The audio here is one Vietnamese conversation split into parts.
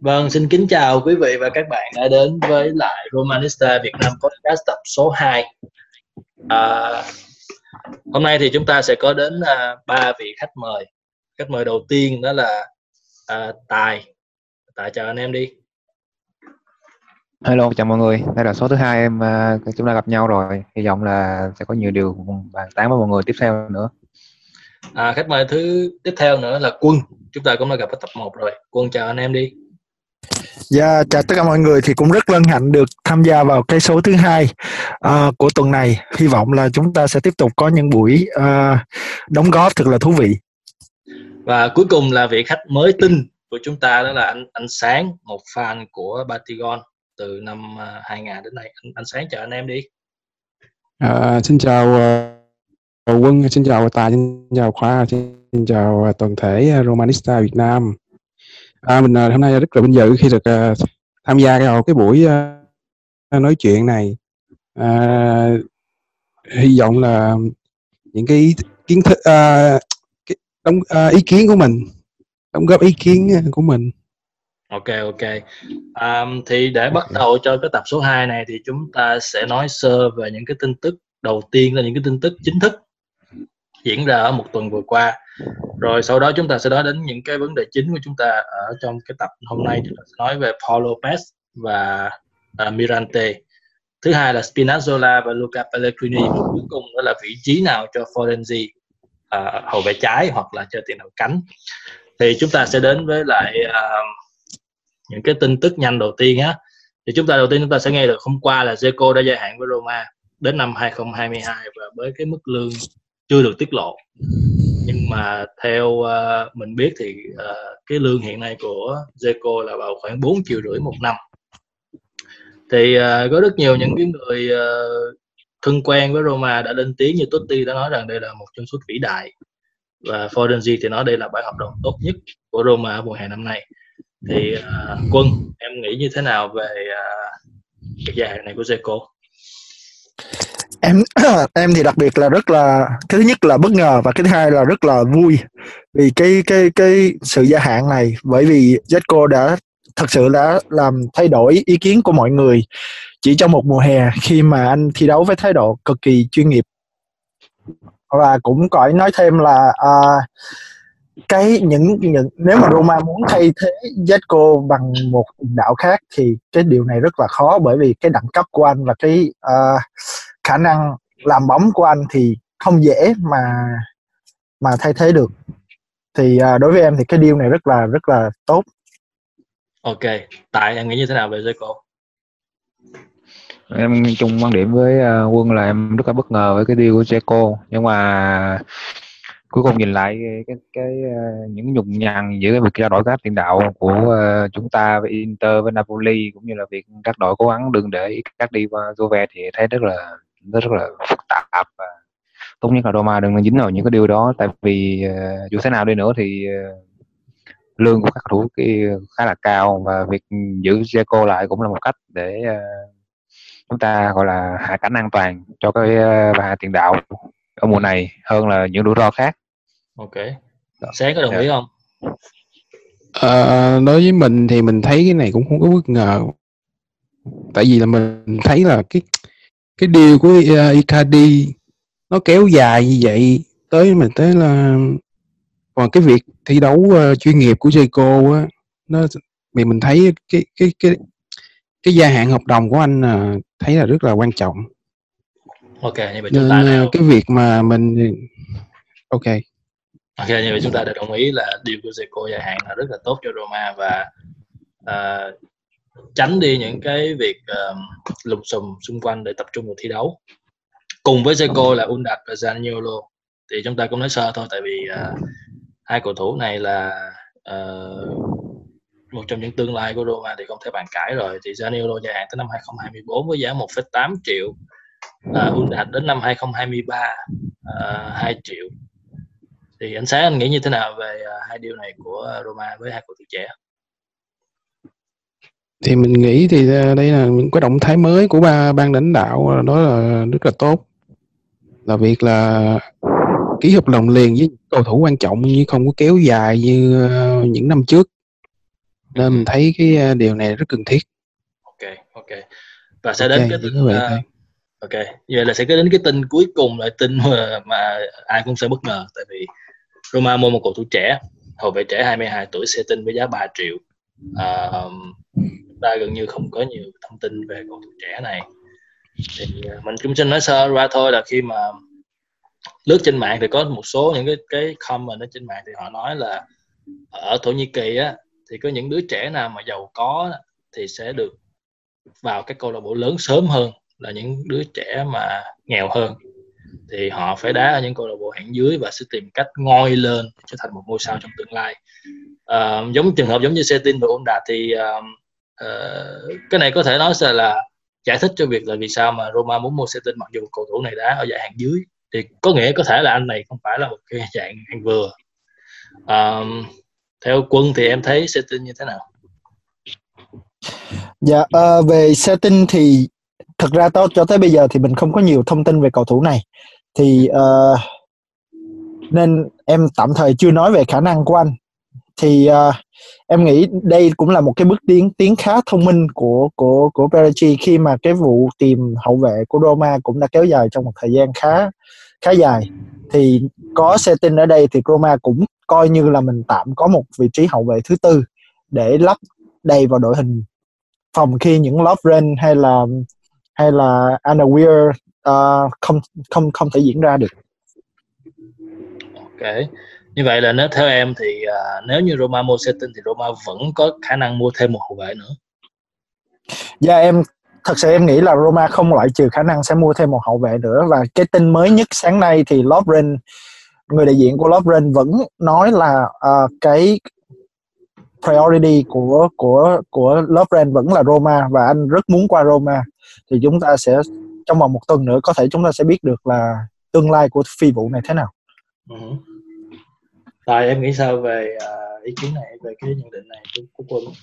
Vâng, xin kính chào quý vị và các bạn đã đến với lại Romanista Việt Nam Podcast tập số 2. À, hôm nay thì chúng ta sẽ có đến à, ba vị khách mời. Khách mời đầu tiên đó là à, Tài. Tài chào anh em đi. Hello, chào mọi người. Đây là số thứ hai em uh, chúng ta gặp nhau rồi. Hy vọng là sẽ có nhiều điều bàn tán với mọi người tiếp theo nữa. À, khách mời thứ tiếp theo nữa là Quân. Chúng ta cũng đã gặp ở tập 1 rồi. Quân chào anh em đi. Dạ, chào tất cả mọi người thì cũng rất hân hạnh được tham gia vào cái số thứ hai uh, của tuần này. Hy vọng là chúng ta sẽ tiếp tục có những buổi uh, đóng góp thật là thú vị. Và cuối cùng là vị khách mới tinh của chúng ta đó là anh anh Sáng, một fan của Batigon từ năm 2000 đến nay. Anh, anh Sáng chào anh em đi. À, xin chào uh, Quân, xin chào Tài, xin chào Khoa, xin chào toàn thể Romanista Việt Nam. À, mình à, hôm nay rất là vinh dự khi được uh, tham gia vào cái buổi uh, nói chuyện này. À, hy vọng là những cái kiến thức uh, cái, đóng uh, ý kiến của mình đóng góp ý kiến của mình. Ok ok. Um, thì để bắt đầu cho cái tập số 2 này thì chúng ta sẽ nói sơ về những cái tin tức đầu tiên là những cái tin tức chính thức diễn ra ở một tuần vừa qua rồi sau đó chúng ta sẽ nói đến những cái vấn đề chính của chúng ta ở trong cái tập hôm nay. Chúng ta sẽ nói về Paul Lopez và uh, Mirante. Thứ hai là Spinazzola và Luca Pellegrini. Và cuối cùng đó là vị trí nào cho Florenzi uh, hậu vệ trái hoặc là chơi tiền đạo cánh. Thì chúng ta sẽ đến với lại uh, những cái tin tức nhanh đầu tiên á. Thì chúng ta đầu tiên chúng ta sẽ nghe được hôm qua là Zeko đã gia hạn với Roma đến năm 2022 và với cái mức lương chưa được tiết lộ nhưng mà theo uh, mình biết thì uh, cái lương hiện nay của Zeko là vào khoảng 4 triệu rưỡi một năm. Thì uh, có rất nhiều những cái người uh, thân quen với Roma đã lên tiếng như Totti đã nói rằng đây là một chân sút vĩ đại. Và Fodenzi thì nói đây là bài hợp đồng tốt nhất của Roma ở mùa hè năm nay. Thì uh, quân em nghĩ như thế nào về uh, cái gia hạn này của Zeko em em thì đặc biệt là rất là cái thứ nhất là bất ngờ và cái thứ hai là rất là vui vì cái cái cái sự gia hạn này. Bởi vì Zeko đã thật sự đã làm thay đổi ý kiến của mọi người chỉ trong một mùa hè khi mà anh thi đấu với thái độ cực kỳ chuyên nghiệp. Và cũng có nói thêm là à, cái những, những nếu mà Roma muốn thay thế Zeko bằng một đạo khác thì cái điều này rất là khó bởi vì cái đẳng cấp của anh và cái uh, khả năng làm bóng của anh thì không dễ mà mà thay thế được. Thì uh, đối với em thì cái điều này rất là rất là tốt. Ok tại em nghĩ như thế nào về Zeko? Em chung quan điểm với uh, quân là em rất là bất ngờ với cái deal của Zeko. Nhưng mà cuối cùng nhìn lại cái cái uh, những nhục nhằn giữa cái việc trao đổi các tiền đạo của uh, chúng ta với Inter với Napoli cũng như là việc các đội cố gắng đừng để các đi qua Juve thì thấy rất là rất, rất là phức tạp và tốt nhất là Roma đừng dính vào những cái điều đó. Tại vì uh, dù thế nào đi nữa thì uh, lương của các thủ khá là cao và việc giữ Zeko lại cũng là một cách để uh, chúng ta gọi là hạ cánh an toàn cho cái uh, và tiền đạo ở mùa này hơn là những rủi ro khác. Ok. Sáng có đồng ý không? À, đối với mình thì mình thấy cái này cũng không có bất ngờ. Tại vì là mình thấy là cái cái điều của uh, Icardi nó kéo dài như vậy tới mình tới là còn cái việc thi đấu uh, chuyên nghiệp của Zico á nó vì mình thấy cái cái cái cái gia hạn hợp đồng của anh uh, thấy là rất là quan trọng. Ok như vậy chúng ta đều... cái việc mà mình ok. Ok như vậy chúng ta đã đồng ý là điều của Zico dài hạn là rất là tốt cho Roma và uh, tránh đi những cái việc uh, lùm xùm xung quanh để tập trung vào thi đấu. Cùng với Zico là Undac và Zaniolo thì chúng ta cũng nói sơ thôi tại vì uh, hai cầu thủ này là uh, một trong những tương lai của Roma thì không thể bàn cãi rồi. Thì Zaniolo dài hạn tới năm 2024 với giá 1,8 triệu uh, Undac đến năm 2023 uh, 2 triệu. Thì anh sáng anh nghĩ như thế nào về uh, hai điều này của Roma với hai cầu thủ trẻ? Thì mình nghĩ thì đây là những cái động thái mới của ba ban lãnh đạo đó là rất là tốt. Là việc là ký hợp đồng liền với cầu thủ quan trọng như không có kéo dài như uh, những năm trước. Nên mình thấy cái ờ, điều này rất cần thiết. Ok ok. Và sẽ Ok, đến cái tin thôi. ok. Vậy là sẽ có đến cái tin cuối cùng là tin mà, mà ai cũng sẽ bất ngờ. Tại vì Roma mua một cầu thủ trẻ hậu vệ trẻ 22 tuổi xe tinh với giá 3 triệu. Chúng ta gần như không có nhiều thông tin về cầu thủ trẻ này. Thì à, mình cũng xin nói sơ ra thôi là khi mà lướt trên mạng thì có một số những cái cái comment ở trên mạng thì họ nói là ở Thổ Nhĩ Kỳ á thì có những đứa trẻ nào mà giàu có thì sẽ được vào các câu lạc bộ lớn sớm hơn là những đứa trẻ mà nghèo hơn. Thì họ phải đá ở những câu lạc bộ hạng dưới và sẽ tìm cách ngoi lên trở thành một ngôi sao trong tương lai. À, giống trường hợp giống như Setin và Ôn Đạt thì uh, Ờ, cái này có thể nói sẽ là giải thích cho việc là vì sao mà Roma muốn mua Setin mặc dù cầu thủ này đá ở giải hạng dưới thì có nghĩa có thể là anh này không phải là một cái dạng hạng vừa um, theo quân thì em thấy Setin như thế nào Dạ, uh, về setting thì thực ra to, cho tới bây giờ thì mình không có nhiều thông tin về cầu thủ này. Thì uh, nên em tạm thời chưa nói về khả năng của anh. Thì uh, em nghĩ đây cũng là một cái bước tiến tiến khá thông minh của của của Paratici khi mà cái vụ tìm hậu vệ của Roma cũng đã kéo dài trong một thời gian khá khá dài. Thì có setting ở đây thì Roma cũng coi như là mình tạm có một vị trí hậu vệ thứ tư để lắp đầy vào đội hình phòng khi những Lovren hay là hay là Anna Weir uh, không không không thể diễn ra được. Ok. Như vậy là nếu theo em thì à, nếu như Roma mua Setin thì Roma vẫn có khả năng mua thêm một hậu vệ nữa. Dạ em thật sự em nghĩ là Roma không loại trừ khả năng sẽ mua thêm một hậu vệ nữa và cái tin mới nhất sáng nay thì Lovren người đại diện của Lovren vẫn nói là ờ, cái priority của của của Lovren vẫn là Roma và anh rất muốn qua Roma thì chúng ta sẽ trong vòng một tuần nữa có thể chúng ta sẽ biết được là tương lai của phi vụ này thế nào. Ừ. Tài em nghĩ sao về uh, ý kiến này về cái nhận định này của, của quân?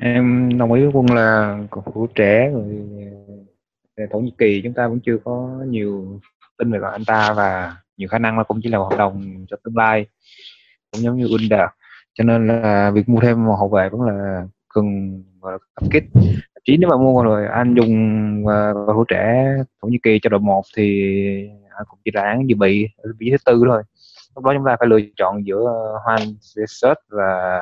em đồng ý với quân là cầu thủ trẻ rồi à, Thổ Nhĩ Kỳ chúng ta vẫn chưa có nhiều tin về anh ta và nhiều khả năng là cũng chỉ là một hợp đồng cho tương lai cũng giống như Unda cho nên là việc mua thêm một hậu vệ vẫn là cần gọi là cấp kích. Chỉ nếu mà mua rồi anh dùng à, cầu thủ trẻ Thổ Nhĩ Kỳ cho đội một thì anh cũng chỉ là án dự bị ở vị thứ tư thôi lúc đó chúng ta phải lựa chọn giữa ờ, Juan Jesus và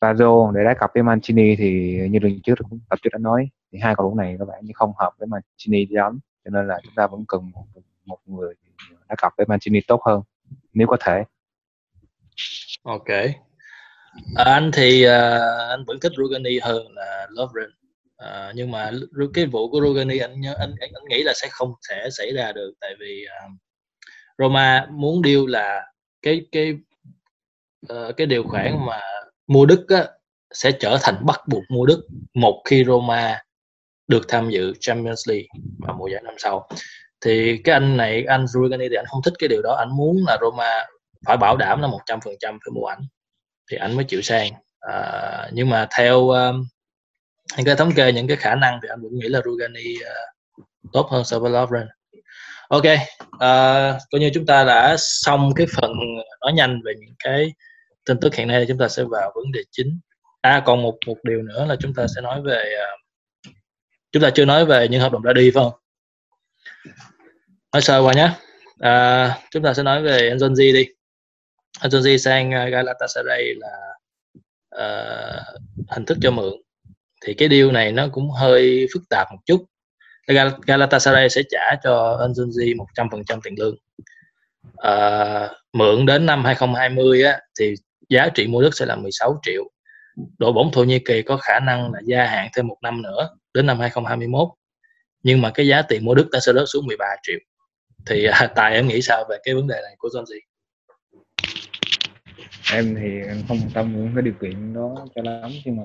Pazzo để đá cặp với Mancini thì như lần trước tập trước đã nói thì hai cầu thủ này các bạn như không hợp với Mancini lắm cho nên là chúng ta vẫn cần một, một người đá cặp với Mancini tốt hơn nếu có thể Ok. À, anh thì à, anh vẫn thích Rugani hơn là Lovren. À, nhưng mà cái vụ của Rugani anh nhớ anh, anh anh nghĩ là sẽ không thể xảy ra được tại vì à, Roma muốn deal là cái cái ờ, cái điều khoản mà mua Đức á, sẽ trở thành bắt buộc mua Đức một khi Roma được tham dự Champions League vào mùa giải năm sau. Thì cái anh này anh Rugani thì anh không thích cái điều đó. Anh muốn là Roma phải bảo đảm là 100% phải mua ảnh. Thì anh mới chịu sang. À, nhưng mà theo um, những cái thống kê những cái khả năng thì anh vẫn nghĩ là Rugani uh, tốt hơn Lovren ok à, coi như chúng ta đã xong cái phần ờ, nói nhanh về những cái tin tức hiện nay thì chúng ta sẽ vào vấn đề chính. À còn một một điều nữa là chúng ta sẽ nói về uh, chúng ta chưa nói về những hợp đồng đã đi phải không? Nói sơ qua nhé. À, chúng ta sẽ nói về Nzonzi đi. Nzonzi sang Galatasaray là uh, hình thức cho mượn. Thì cái deal này nó cũng hơi phức tạp một chút. Gal- Galatasaray sẽ trả cho Nzonzi 100% tiền lương. À, mượn đến năm 2020 á, thì giá trị mua đất sẽ là 16 triệu. Đội bóng Thổ Nhĩ Kỳ có khả năng là gia hạn thêm một năm nữa đến năm 2021 nhưng mà cái giá tiền mua đất đã sẽ rớt xuống 13 triệu. Thì à, tài em nghĩ sao về cái vấn đề này của John em thì em không quan tâm những cái điều kiện đó cho lắm nhưng mà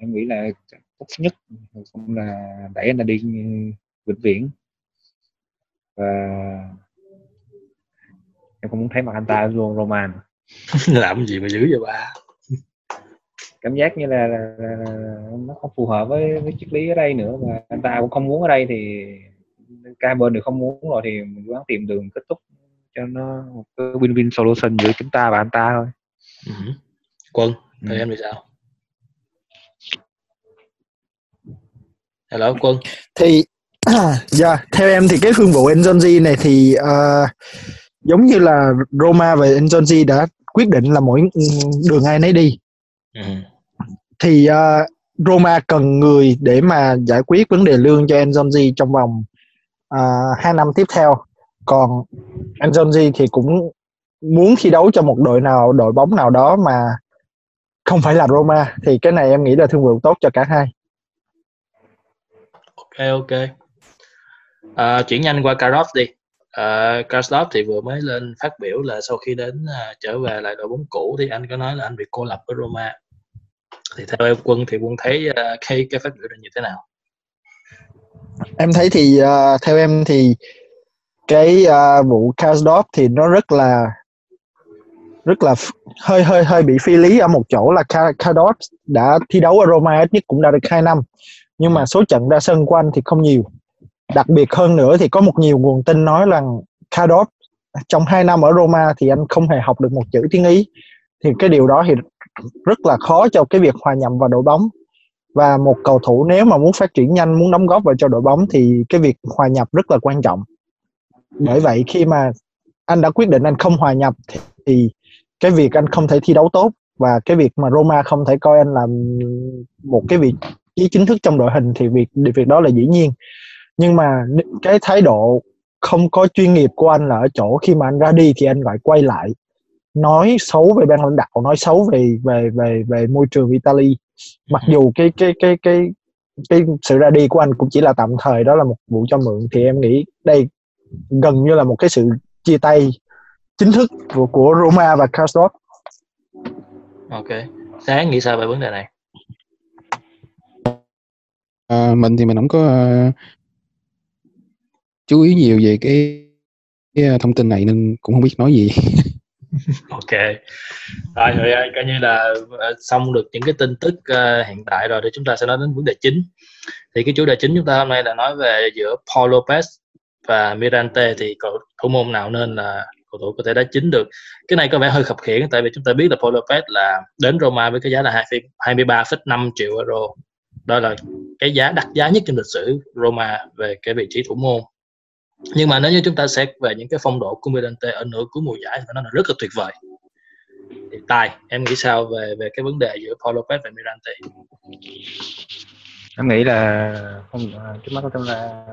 em nghĩ là tốt nhất cũng là đẩy anh ta đi vĩnh viễn và em không muốn thấy mặt anh ta Ro- Roman. Làm gì mà dữ vậy ba? Cảm giác như là, là, là, là nó không phù hợp với, với triết lý ở đây nữa và anh ta cũng không muốn ở đây thì cả bên đều không muốn rồi thì mình gắng tìm đường kết thúc cho nó một cái win-win solution giữa chúng ta và anh ta thôi. Ừ. quân Theo em thì sao? Hello Quân. thì dạ theo em thì cái thương vụ Enzonzi này thì ờ, giống như là Roma và Enzonzi đã quyết định là mỗi đường ai nấy đi Ừ. thì ờ, Roma cần người để mà giải quyết vấn đề lương cho Enzonzi trong vòng uh, 2 năm tiếp theo còn Enzonzi thì cũng muốn thi đấu cho một đội nào đội bóng nào đó mà không phải là Roma thì cái này em nghĩ là thương vụ tốt cho cả hai Ok. À, chuyển nhanh qua Karov đi. À, Karov thì vừa mới lên phát biểu là sau khi đến à, trở về lại đội bóng cũ thì anh có nói là anh bị cô lập với Roma. Thì theo em Quân thì Quân thấy à, cái cái phát biểu này như thế nào? em thấy thì uh, theo em thì cái uh, vụ Karsdorp thì nó rất là rất là hơi hơi hơi bị phi lý ở một chỗ là Ka- đã thi đấu ở Roma ít nhất cũng đã được 2 năm nhưng mà số trận ra sân của anh thì không nhiều. Đặc biệt hơn nữa thì có một nhiều nguồn tin nói rằng Karsdorp trong 2 năm ở Roma thì anh không hề học được một chữ tiếng Ý. Thì cái điều đó thì rất là khó cho cái việc hòa nhập vào đội bóng. Và một cầu thủ nếu mà muốn phát triển nhanh muốn đóng góp vào cho đội bóng thì cái việc hòa nhập rất là quan trọng. Bởi vậy khi mà anh đã quyết định anh không hòa nhập thì, thì cái việc anh không thể thi đấu tốt và cái việc mà Roma không thể coi anh làm một cái vị trí chính thức trong đội hình thì việc việc đó là dĩ nhiên nhưng mà cái thái độ không có chuyên nghiệp của anh là ở chỗ khi mà anh ra đi thì anh lại quay lại nói xấu về ban lãnh đạo nói xấu về về về về môi trường Italy mặc dù cái cái cái cái cái sự ra đi của anh cũng chỉ là tạm thời đó là một vụ cho mượn thì em nghĩ đây gần như là một cái sự chia tay chính thức của, của Roma và Karsdorp Ok. Sáng nghĩ sao về vấn đề này? À, mình thì mình không có à, chú ý nhiều về cái, cái ờ, thông tin này nên cũng không biết nói gì. Ok. Rồi rồi coi như là xong được những cái tin tức uh, hiện tại rồi thì chúng ta sẽ nói đến vấn đề chính. Thì cái chủ đề chính chúng ta hôm nay là nói về giữa Paul Lopez và Mirante thì cầu thủ môn nào nên là cầu thủ có thể đá chính được. Cái này có vẻ hơi khập khiển tại vì chúng ta biết là Paul Lopez là đến Roma với cái giá là 2 23,5 triệu euro. Đó là cái giá đắt giá nhất trong lịch sử Roma về cái vị trí thủ môn. Nhưng mà nếu như chúng ta xét về những cái phong độ của Mirante ở nửa cuối mùa giải thì nó là rất là tuyệt vời. Thì Tài, em nghĩ sao về về cái vấn đề giữa Paul Lopez và Mirante? em nghĩ là không à, trước mắt chúng ta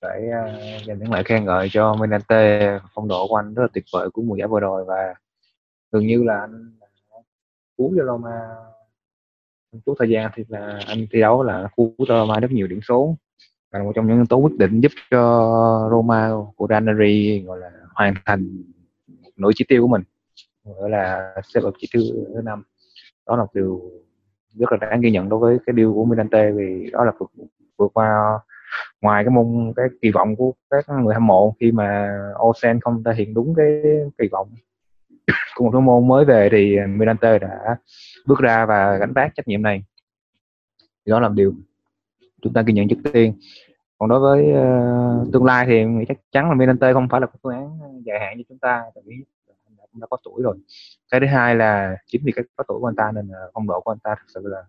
phải à, dành những lời khen ngợi cho Mirante phong độ của anh rất là tuyệt vời của mùa giải vừa rồi và gần như là anh cứu cho Roma chút thời gian thì là anh thi đấu là khu của Roma rất nhiều điểm số. Và là một trong những yếu tố quyết định giúp cho Roma của Ranieri gọi là hoàn thành nỗi chỉ tiêu của mình. Gọi là xếp ở chỉ tiêu thứ năm. Đó là một điều rất là đáng ghi nhận đối với cái điều của Mirante vì đó là vượt, vượt qua ngoài cái môn cái kỳ vọng của các người hâm mộ khi mà Osen không thể hiện đúng cái kỳ vọng của một thủ môn mới về thì Mirante đã bước ra và gánh vác trách nhiệm này. Thì đó là điều chúng ta ghi nhận trước tiên. Còn đối với uh, tương lai thì chắc chắn là Mirante không phải là một phương án ờ, dài hạn cho chúng ta tại vì anh đã, cũng đã có tuổi rồi. Cái thứ hai là chính vì cái có tuổi của anh ta nên là phong độ của anh ta thực sự là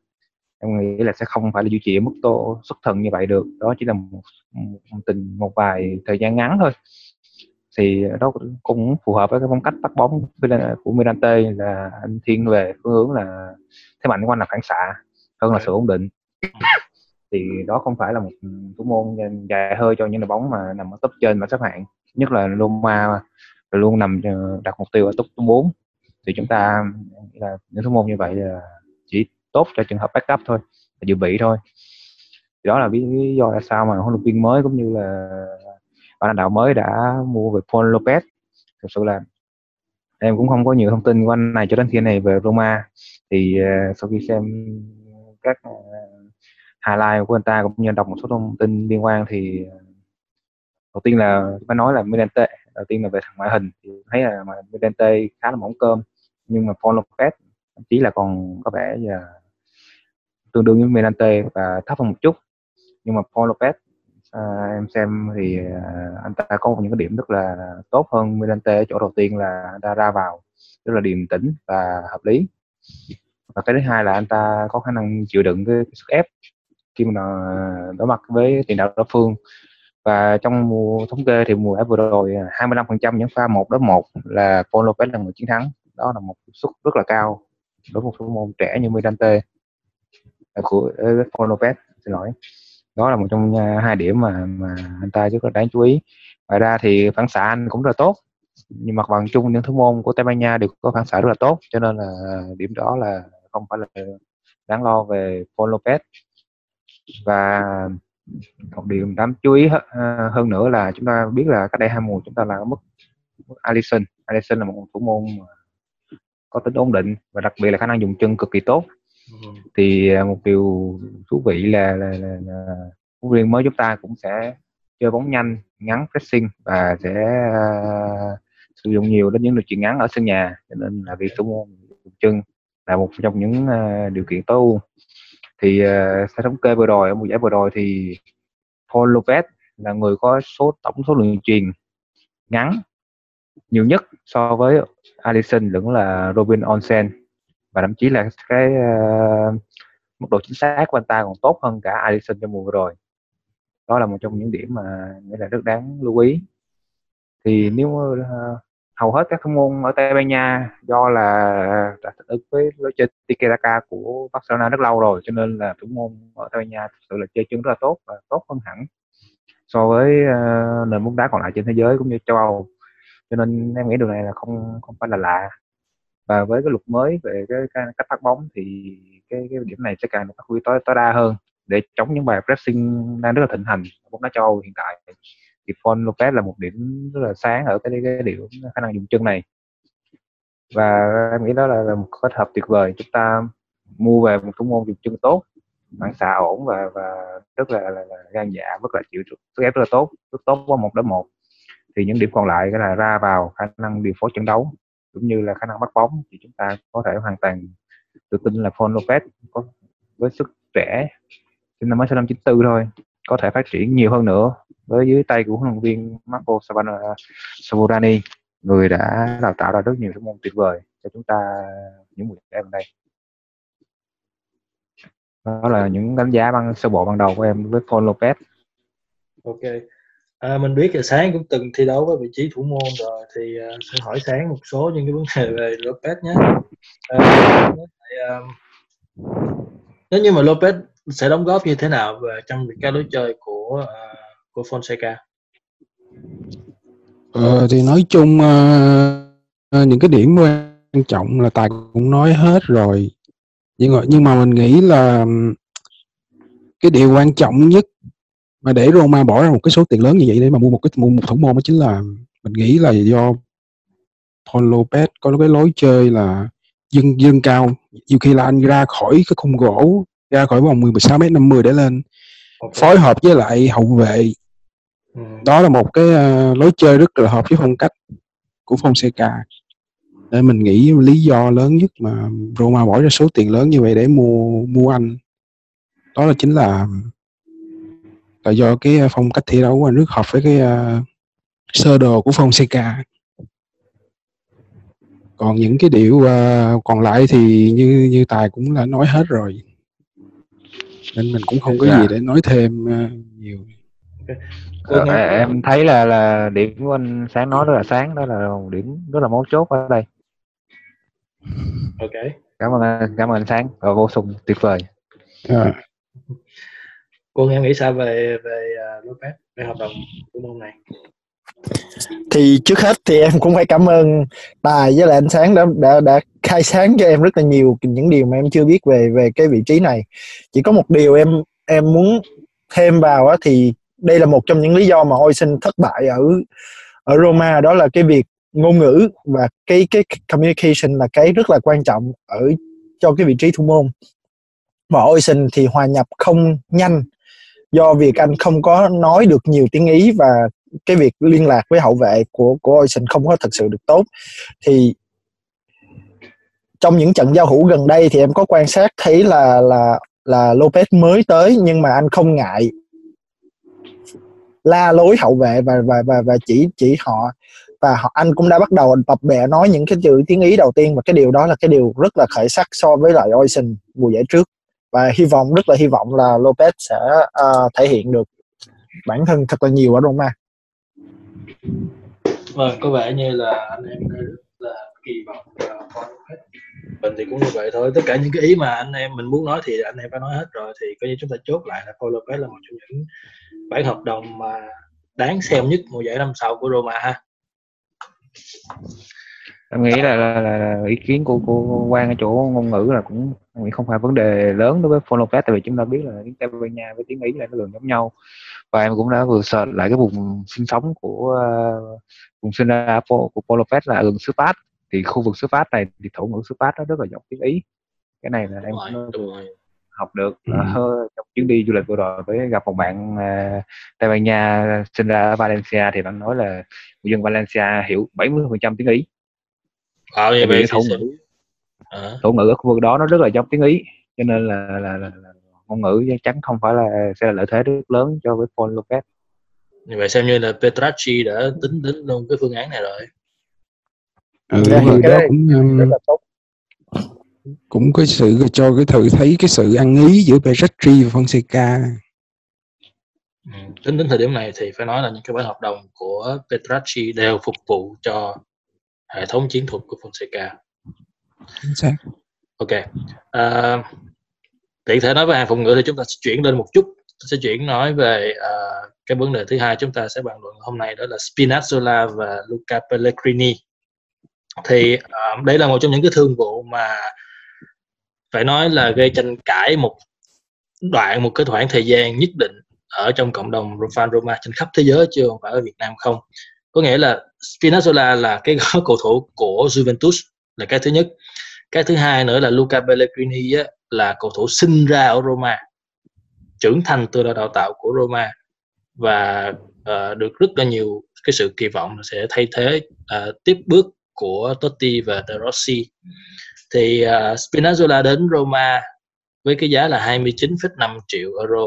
em nghĩ là sẽ không phải là duy trì ở mức độ xuất thần như vậy được. Đó chỉ là một, một, một tình một vài thời gian ngắn thôi thì đó cũng phù hợp với cái phong cách bắt bóng của Mirante là anh thiên về phương hướng là thế mạnh của anh là phản xạ hơn là sự ổn định. Thì đó không phải là một thủ môn dài hơi cho những đội bóng mà nằm ở top trên mà xếp hạng nhất là Roma luôn nằm đặt mục tiêu ở top 4 thì chúng ta là những thủ môn như vậy là chỉ tốt cho trường hợp backup thôi là dự bị thôi. Thì đó là lý do là sao mà huấn luyện viên mới cũng như là ban lãnh đạo mới đã mua về Paul Lopez. Thực sự là em cũng không có nhiều thông tin của anh này cho đến khi này về Roma. Thì uh, sau khi xem các uh, highlight của anh ta cũng như đọc một số thông tin liên quan thì ờ, đầu tiên là phải nói là Mirante đầu tiên là về thằng ngoại hình. Thì thấy là Mirante khá là mỏng cơm nhưng mà Paul Lopez thậm chí là còn có vẻ là tương đương với Mirante và thấp hơn một chút. Nhưng mà Paul Lopez à, em xem thì à, anh ta có những cái điểm rất là tốt hơn Mirante ở chỗ đầu tiên là anh ta ra vào rất là điềm tĩnh và hợp lý. Và cái thứ hai là anh ta có khả năng chịu đựng cái sức ép khi mà đối mặt với tiền đạo đối phương. Và trong mùa thống kê thì mùa giải vừa rồi à, 25% những pha một đối một là Paul Lopez là người chiến thắng. Đó là một suất rất là cao đối với một thủ môn trẻ như Mirante của ờ, Paul Lopez xin lỗi đó là một trong à, hai điểm mà mà anh ta rất là đáng chú ý. Ngoài ra thì phản xạ anh cũng rất là tốt nhưng mặt bằng chung những thủ môn của Tây Ban Nha đều có phản xạ rất là tốt cho nên là điểm đó là không phải là đáng lo về Paul Lopez. Và một điều đáng chú ý à, hơn nữa là chúng ta biết là cách đây hai mùa chúng ta là mức, mức Alisson. Alisson là một thủ môn có tính ổn định và đặc biệt là khả năng dùng chân cực kỳ tốt thì à, một điều thú vị là, là, là, là huấn luyện mới chúng ta cũng sẽ chơi bóng nhanh ngắn pressing và sẽ uh, sử dụng nhiều đến những điều chuyền ngắn ở sân nhà. Cho nên là việc thủ môn chân là một trong những uh, điều kiện tối ưu. Thì uh, sẽ thống kê vừa rồi ở mùa giải vừa rồi thì Paul Lopez là người có số tổng số lượng truyền ngắn nhiều nhất so với Alisson lẫn là Robin Onsen và thậm chí là cái uh, mức độ chính xác của anh ta còn tốt hơn cả Alisson trong mùa vừa rồi. Đó là một trong những điểm mà nghĩa là rất đáng lưu ý. Thì nếu uh, hầu hết các thủ môn ở Tây Ban Nha do là ờ, đã thích ứng với lối chơi tiki taka của Barcelona rất lâu rồi cho nên là thủ môn ở Tây Ban Nha thực sự là chơi chứng rất là tốt và tốt hơn hẳn so với uh, nền bóng đá còn lại trên thế giới cũng như châu Âu. Cho nên em nghĩ điều này là không không phải là lạ và với cái luật mới về cái, cái cách phát bóng thì cái, cái điểm này sẽ càng được phát huy tối tối đa hơn. Để chống những bài pressing đang rất là thịnh hành bóng đá châu Âu hiện tại thì Paul Lopez là một điểm rất là sáng ở cái, cái điểm khả năng dùng chân này. Và em nghĩ đó là, là một kết hợp tuyệt vời. Chúng ta mua về một thủ môn dùng chân tốt phản xạ ổn và và rất là, là, là gan dạ rất là chịu sức ép rất là tốt rất tốt qua một đối một. Thì những điểm còn lại cái là ra vào khả năng điều phối trận đấu cũng như là khả năng bắt bóng thì chúng ta có thể hoàn toàn tự tin là Paul Lopez có, với sức trẻ. Sinh năm mới sinh năm 94 thôi, có thể phát triển nhiều hơn nữa. Với dưới tay của huấn luyện viên Marco Savorani người đã đào tạo ra rất nhiều thủ môn tuyệt vời cho chúng ta những mùa giải gần đây đó là những đánh giá ban sơ bộ ban đầu của em với Paul Lopez. Ok à, mình biết là sáng cũng từng thi đấu với vị trí thủ môn rồi thì à, uh, sẽ hỏi sáng một số những cái vấn đề về Lopez nhé uh, nếu như mà Lopez sẽ đóng góp như thế nào về trong cái lối chơi của uh, của Fonseca? Ờ, thì nói chung uh, những cái điểm quan trọng là tài cũng nói hết rồi nhưng mà nhưng mà mình nghĩ là cái điều quan trọng nhất mà để Roma bỏ ra một cái số tiền lớn như vậy để mà mua một cái mua một thủ môn đó chính là mình nghĩ là do Paul Lopez có cái lối chơi là dâng dâng cao nhiều khi là anh ra khỏi cái khung gỗ ra khỏi vòng 16 m 50 để lên okay. phối hợp với lại hậu vệ ừ. đó là một cái uh, lối chơi rất là hợp với phong cách của Fonseca để mình nghĩ lý do lớn nhất mà Roma bỏ ra số tiền lớn như vậy để mua mua anh đó là chính là là do cái phong cách thi đấu rất hợp với cái uh, sơ đồ của Fonseca còn những cái điều uh, còn lại thì như như tài cũng đã nói hết rồi. Nên mình cũng không có dạ. gì để nói thêm uh, nhiều. Ờ, em thấy là là điểm của anh sáng nói rất là sáng đó là một điểm rất là mấu chốt ở đây. Ok. Cảm ơn cảm ơn anh sáng và vô sung tuyệt vời. À cô em nghĩ sao về về uh, Lopez về hợp đồng của môn này? Thì trước hết thì em cũng phải cảm ơn tài với lại anh sáng đã đã đã khai sáng cho em rất là nhiều những điều mà em chưa biết về về cái vị trí này. Chỉ có một điều em em muốn thêm vào á thì đây là một trong những lý do mà Oisin thất bại ở ở Roma đó là cái việc ngôn ngữ và cái cái communication là cái rất là quan trọng ở cho cái vị trí thủ môn. Và Oisin thì hòa nhập không nhanh do việc anh không có nói được nhiều tiếng Ý và cái việc liên lạc với hậu vệ của của Ocean không có thật sự được tốt thì trong những trận giao hữu gần đây thì em có quan sát thấy là là là Lopez mới tới nhưng mà anh không ngại la lối hậu vệ và và và và chỉ chỉ họ. Và họ, anh cũng đã bắt đầu tập bè nói những cái chữ tiếng Ý đầu tiên và cái điều đó là cái điều rất là khởi sắc so với lại Ocean mùa giải trước và hy vọng rất là hy vọng là Lopez sẽ uh, thể hiện được bản thân thật là nhiều ở Roma. Vâng, có vẻ như là anh em rất là kỳ vọng vào Lopez. Mình thì cũng như vậy thôi. Tất cả những cái ý mà anh em mình muốn nói thì anh em đã nói hết rồi thì coi như chúng ta chốt lại là Paul Lopez là một trong những bản hợp đồng mà đáng xem nhất mùa giải năm sau của Roma ha em nghĩ là, là, là, là ý kiến của cô quan ở chỗ ngôn ngữ là cũng nghĩ không phải vấn đề lớn đối với Fonopet tại vì chúng ta biết là tiếng Tây Ban Nha với tiếng Ý là nó gần giống nhau. Và em cũng đã vừa search lại cái vùng sinh sống của uh, vùng sinh ra của, của Polopet là gần xứ Pháp thì khu vực xứ Pháp này thì thổ ngữ xứ Pháp nó rất là giống tiếng Ý. Cái này là em cũng học được ừ. uh, trong chuyến đi du lịch vừa rồi với gặp một bạn uh, Tây Ban Nha sinh ra ở Valencia thì bạn nói là người dân Valencia hiểu 70% tiếng Ý Wow, vậy vì thổ ngữ à. thổ ngữ ở khu vực đó nó rất là giống tiếng Ý cho nên là là, là, là ngôn ngữ chắc chắn không phải là sẽ là lợi thế rất lớn cho với Paul Lopez. Như vậy xem như là Petracci đã tính đến luôn cái phương án này rồi. Ừ, cái đó cũng um, rất là tốt. cũng có sự cho cái thử thấy cái sự ăn ý giữa Petracci và Fonseca. Ừ, tính đến thời điểm này thì phải nói là những cái bản hợp đồng của Petracci đều phục vụ cho hệ thống chiến thuật của Fonseca. Chính xác. Ok. À, tiện thể nói về hàng phòng ngự thì chúng ta sẽ chuyển lên một chút. Sẽ chuyển nói về uh, cái vấn đề thứ hai chúng ta sẽ bàn luận hôm nay đó là Spinazzola và Luca Pellegrini. Thì uh, đây là một trong những cái thương vụ mà phải nói là gây tranh cãi một đoạn một cái khoảng thời gian nhất định ở trong cộng đồng fan Roma trên khắp thế giới chưa không phải ở Việt Nam không. Có nghĩa là Spinazzola là cái cầu thủ của Juventus là cái thứ nhất. Cái thứ hai nữa là Luca Pellegrini á, là cầu thủ sinh ra ở Roma trưởng thành từ đào tạo của Roma và uh, được rất là nhiều cái sự kỳ vọng sẽ thay thế uh, tiếp bước của Totti và De Rossi. Thì uh, Spinazzola đến Roma với cái giá là 29,5 triệu euro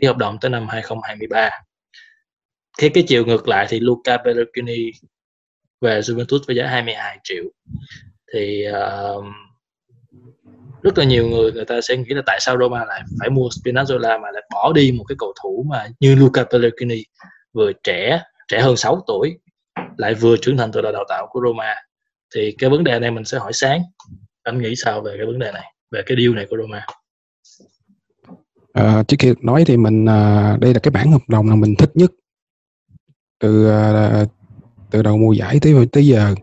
khi hợp đồng tới năm 2023 khi cái chiều ngược lại thì Luca Pellegrini về Juventus với giá 22 triệu. Thì uh, rất là nhiều người người ta sẽ nghĩ là tại sao Roma lại phải mua Spinazzola mà lại bỏ đi một cái cầu thủ mà như Luca Pellegrini vừa trẻ trẻ hơn 6 tuổi lại vừa trưởng thành từ đào tạo của Roma. Thì cái vấn đề này mình sẽ hỏi sáng. Anh nghĩ sao về cái vấn đề này về cái deal này của Roma? À, trước khi nói thì mình à, đây là cái bản hợp đồng mà mình thích nhất. Từ à, từ đầu mùa giải tới tới giờ.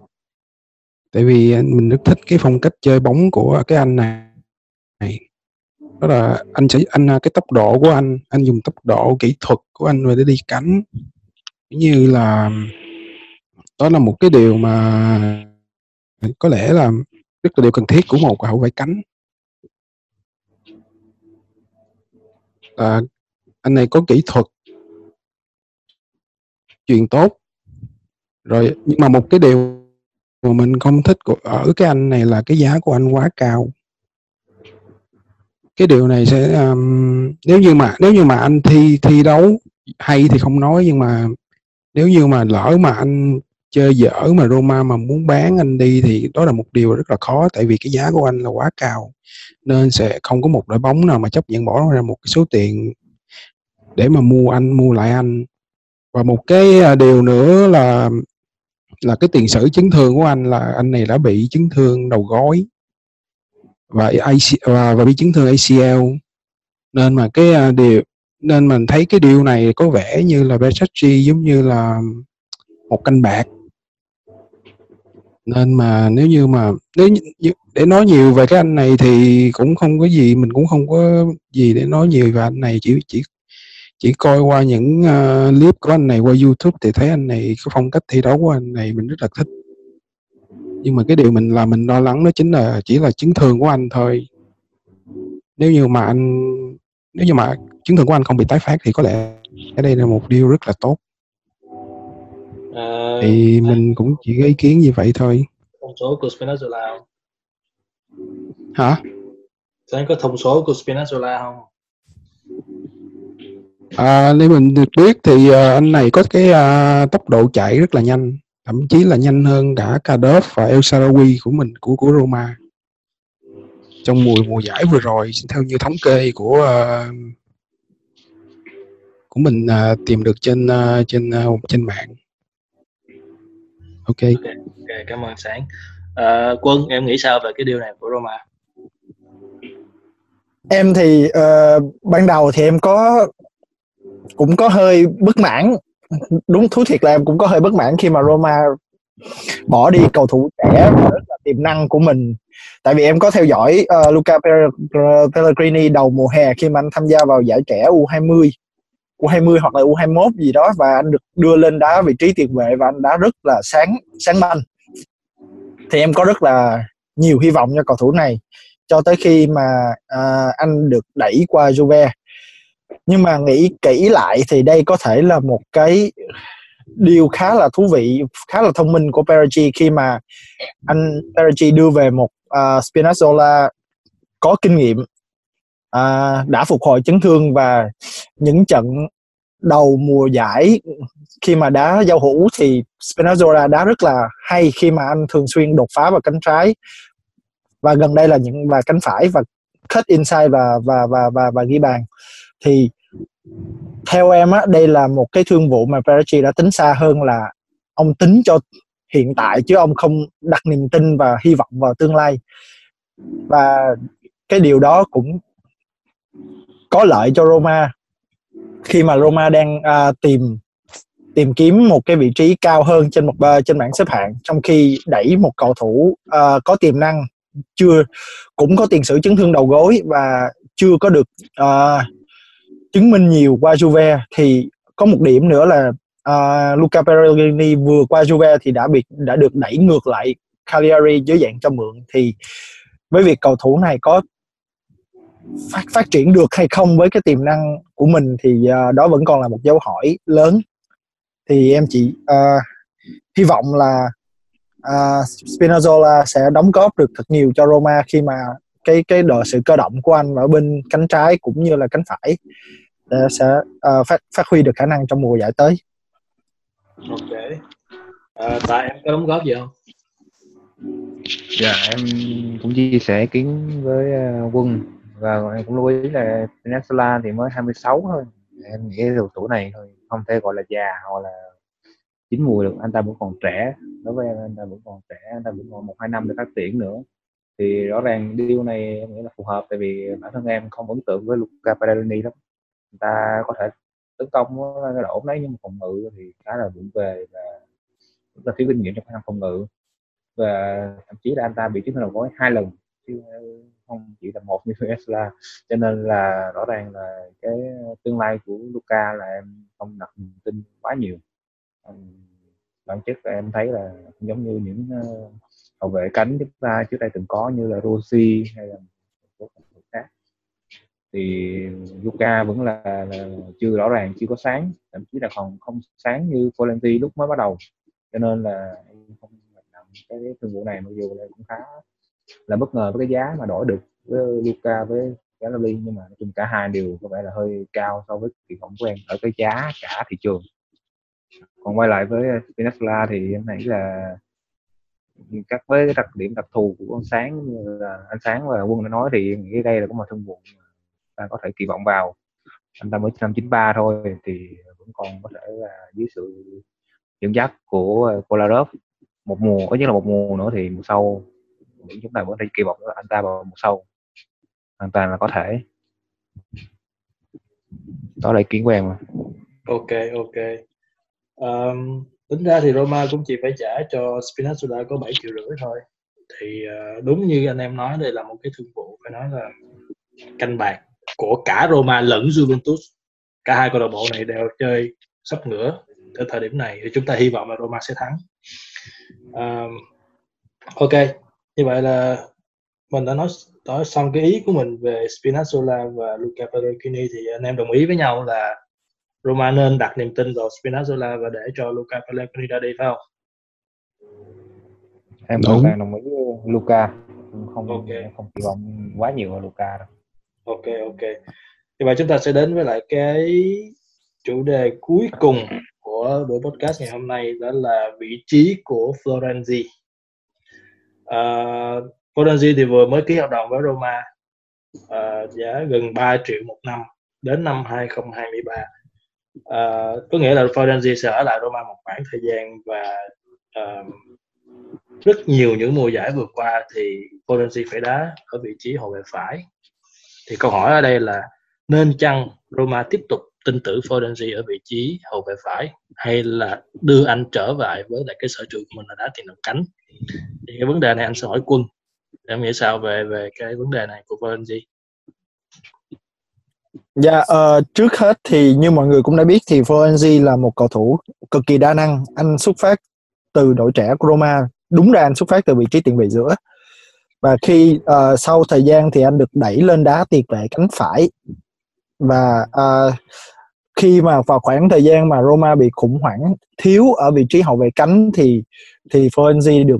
Tại vì mình rất thích cái phong cách chơi bóng của cái anh này. Đó là anh sẽ anh à, cái tốc độ của anh anh dùng tốc độ kỹ thuật của anh để đi cánh. Như là đó là một cái điều mà có lẽ là rất là điều cần thiết của một hậu vệ cánh. À, anh này có kỹ thuật truyền tốt rồi nhưng mà một cái điều mà mình không thích của, ở cái anh này là cái giá của anh quá cao. Cái điều này sẽ um, nếu như mà nếu như mà anh thi thi đấu hay thì không nói nhưng mà nếu như mà lỡ mà anh chơi dở mà Roma mà muốn bán anh đi thì đó là một điều rất là khó tại vì cái giá của anh là quá cao. Nên sẽ không có một đội bóng nào mà chấp nhận bỏ ra một cái số tiền để mà mua anh mua lại anh. Và một cái à, điều nữa là là cái tiền sử chấn thương của anh là anh này đã bị chấn thương đầu gối và và, và bị chấn thương ACL nên mà cái uh, điều nên mình thấy cái điều này có vẻ như là Versace giống như là một canh bạc. Nên mà nếu như mà nếu để nói nhiều về cái anh này thì cũng không có gì mình cũng không có gì để nói nhiều về anh này chỉ chỉ chỉ coi qua những uh, clip của anh này qua YouTube thì thấy anh này cái phong cách thi đấu của anh này mình rất là thích. Nhưng mà cái điều mình là mình lo lắng đó chính là chỉ là chấn thương của anh thôi. Nếu như mà anh nếu như mà chấn thương của anh không bị tái phát thì có lẽ cái đây là một điều rất là tốt. À, thì mình cũng chỉ có ý kiến như vậy thôi. thông số của Spinazzola hả? Anh có thông số của Spinazzola không à, nếu mình được biết thì uh, anh này có cái uh, tốc độ chạy rất là nhanh thậm chí là nhanh hơn cả Cardiff và El Sarawi của mình của của Roma. Trong mùa mùa giải vừa rồi theo như thống kê của uh, của mình uh, tìm được trên uh, trên uh, trên mạng. Ok. Ok, okay cảm ơn sáng. Uh, quân em nghĩ sao về cái điều này của Roma? Em thì uh, ban đầu thì em có cũng có hơi bất mãn. Đúng thú thiệt là em cũng có hơi bất mãn khi mà Roma bỏ đi cầu thủ trẻ và rất là tiềm năng của mình. Tại vì em có theo dõi ờ, uh, Luca Pellegrini đầu mùa hè khi mà anh tham gia vào giải trẻ U20 U20 hoặc là U21 gì đó và anh được đưa lên đá vị trí tiền vệ và anh đá rất là sáng sáng banh thì em có rất là nhiều hy vọng cho cầu thủ này. Cho tới khi mà uh, anh được đẩy qua Juve nhưng mà nghĩ kỹ lại thì đây có thể là một cái điều khá là thú vị khá là thông minh của Perigi khi mà anh Perigi đưa về một uh, Spinazzola có kinh nghiệm uh, đã phục hồi chấn thương và những trận đầu mùa giải khi mà đá giao hữu thì Spinazzola đá rất là hay khi mà anh thường xuyên đột phá vào cánh trái. Và gần đây là những và cánh phải và cut inside và và và và, và ghi bàn. Thì theo em á đây là một cái thương vụ mà Pericci đã tính xa hơn là ông tính cho hiện tại chứ ông không đặt niềm tin và hy vọng vào tương lai. Và cái điều đó cũng có lợi cho Roma. Khi mà Roma đang uh, tìm tìm kiếm một cái vị trí cao hơn trên một uh, trên bảng xếp hạng trong khi đẩy một cầu thủ uh, có tiềm năng chưa cũng có tiền sử chấn thương đầu gối và chưa có được uh, chứng minh nhiều qua Juve thì có một điểm nữa là uh, Luca Pellegrini vừa qua Juve thì đã bị đã được đẩy ngược lại Cagliari dưới dạng cho mượn. Thì với việc cầu thủ này có phát phát triển được hay không với cái tiềm năng của mình thì uh, đó vẫn còn là một dấu hỏi lớn. Thì em chỉ uh, hy vọng là uh, Spinazzola sẽ đóng góp được thật nhiều cho Roma khi mà cái cái độ sự cơ động của anh ở bên cánh trái cũng như là cánh phải để sẽ uh, phát phát huy được khả năng trong mùa giải tới. Ok. À, tại em có đóng góp gì không? Dạ em cũng chia sẻ kiến với uh, quân và em cũng lưu ý là Peninsula thì mới 26 thôi. Em nghĩ độ tuổi này thôi không thể gọi là già hoặc là chín mùi được anh ta vẫn còn trẻ đối với em anh ta vẫn còn trẻ anh ta vẫn còn một hai năm để phát triển nữa thì rõ ràng điều này em nghĩ là phù hợp, tại vì bản thân em không ấn tượng với Luca Padelini lắm. Người ta có thể tấn công cái độ đấy, nhưng mà phòng ngự thì khá là vững về và rất là thiếu kinh nghiệm trong khả năng phòng ngự. Và thậm chí là anh ta bị chấn thương đầu gối hai lần, chứ không chỉ là một như Tesla cho nên là rõ ràng là cái tương lai của Luca là em không đặt niềm tin quá nhiều. Bản chất em thấy là giống như những ờ, hậu vệ cánh chúng ta trước đây từng có như là Rossi hay là một số cầu thủ khác. Thì Luca vẫn là, là chưa rõ ràng chưa có sáng thậm chí là còn không sáng như Volenti lúc mới bắt đầu. Cho nên là em không nằm cái thương vụ này mặc dù là cũng khá là bất ngờ với cái giá mà đổi được với Luca với Galali nhưng mà chung cả hai đều có vẻ là hơi cao so với kỳ vọng của em ở cái giá cả thị trường. Còn quay lại với Spinazzola thì em nghĩ là các với cái đặc điểm đặc thù của con sáng như là anh sáng và quân đã nói thì nghĩ đây là có một thương vụ ta có thể kỳ vọng vào. Anh ta mới năm 93 thôi thì vẫn còn có thể là dưới sự dẫn dắt của ờ, Kolarov. Một mùa có nhất là một mùa nữa thì mùa sau chúng ta vẫn thể kỳ vọng anh ta vào mùa sau. Hoàn toàn là có thể. Đó là ý kiến của em ok ok. Um, tính ra thì Roma cũng chỉ phải trả cho Spinazzola có 7 triệu rưỡi thôi. Thì uh, đúng như anh em nói đây là một cái thương vụ phải nói là canh bạc của cả Roma lẫn Juventus. Cả hai câu lạc bộ này đều chơi sắp ngửa ở thời điểm này thì chúng ta hy vọng là Roma sẽ thắng. Um, ok như vậy là mình đã nói nói xong cái ý của mình về Spinazzola và Luca Perugini thì anh em đồng ý với nhau là Roma nên đặt niềm tin vào Spinazzola và để cho Luca Pellegrini ra đi phải không? Em Đúng. hoàn đồng ý với Luca không okay. không kỳ vọng quá nhiều ở Luca đâu. Ok ok. Thì vậy chúng ta sẽ đến với lại cái chủ đề cuối cùng của của buổi podcast ngày hôm nay đó là vị trí của Florenzi. Uh, Florenzi thì vừa mới ký hợp đồng với Roma uh, giá gần 3 triệu một năm đến năm 2023. Uh, có nghĩa là Florenzi sẽ ở lại Roma một khoảng thời gian và uh, rất nhiều những mùa giải vừa qua thì Florenzi phải đá ở vị trí hậu vệ phải. Thì câu hỏi ở đây là nên chăng Roma tiếp tục tin tưởng Florenzi ở vị trí hậu vệ phải hay là đưa anh trở lại với lại cái sở trường của mình là đá tiền đạo cánh? Thì cái vấn đề này anh sẽ hỏi quân. Em nghĩ sao về về cái vấn đề này của Florenzi? Dạ, uh, trước hết thì như mọi người cũng đã biết thì Florenzi là một cầu thủ cực kỳ đa năng. Anh xuất phát từ đội trẻ của Roma. Đúng ra anh xuất phát từ vị trí tiền vệ giữa. Và khi uh, sau thời gian thì anh được đẩy lên đá tiền vệ cánh phải. Và uh, khi mà vào khoảng thời gian mà Roma bị khủng hoảng thiếu ở vị trí hậu vệ cánh thì thì Florenzi được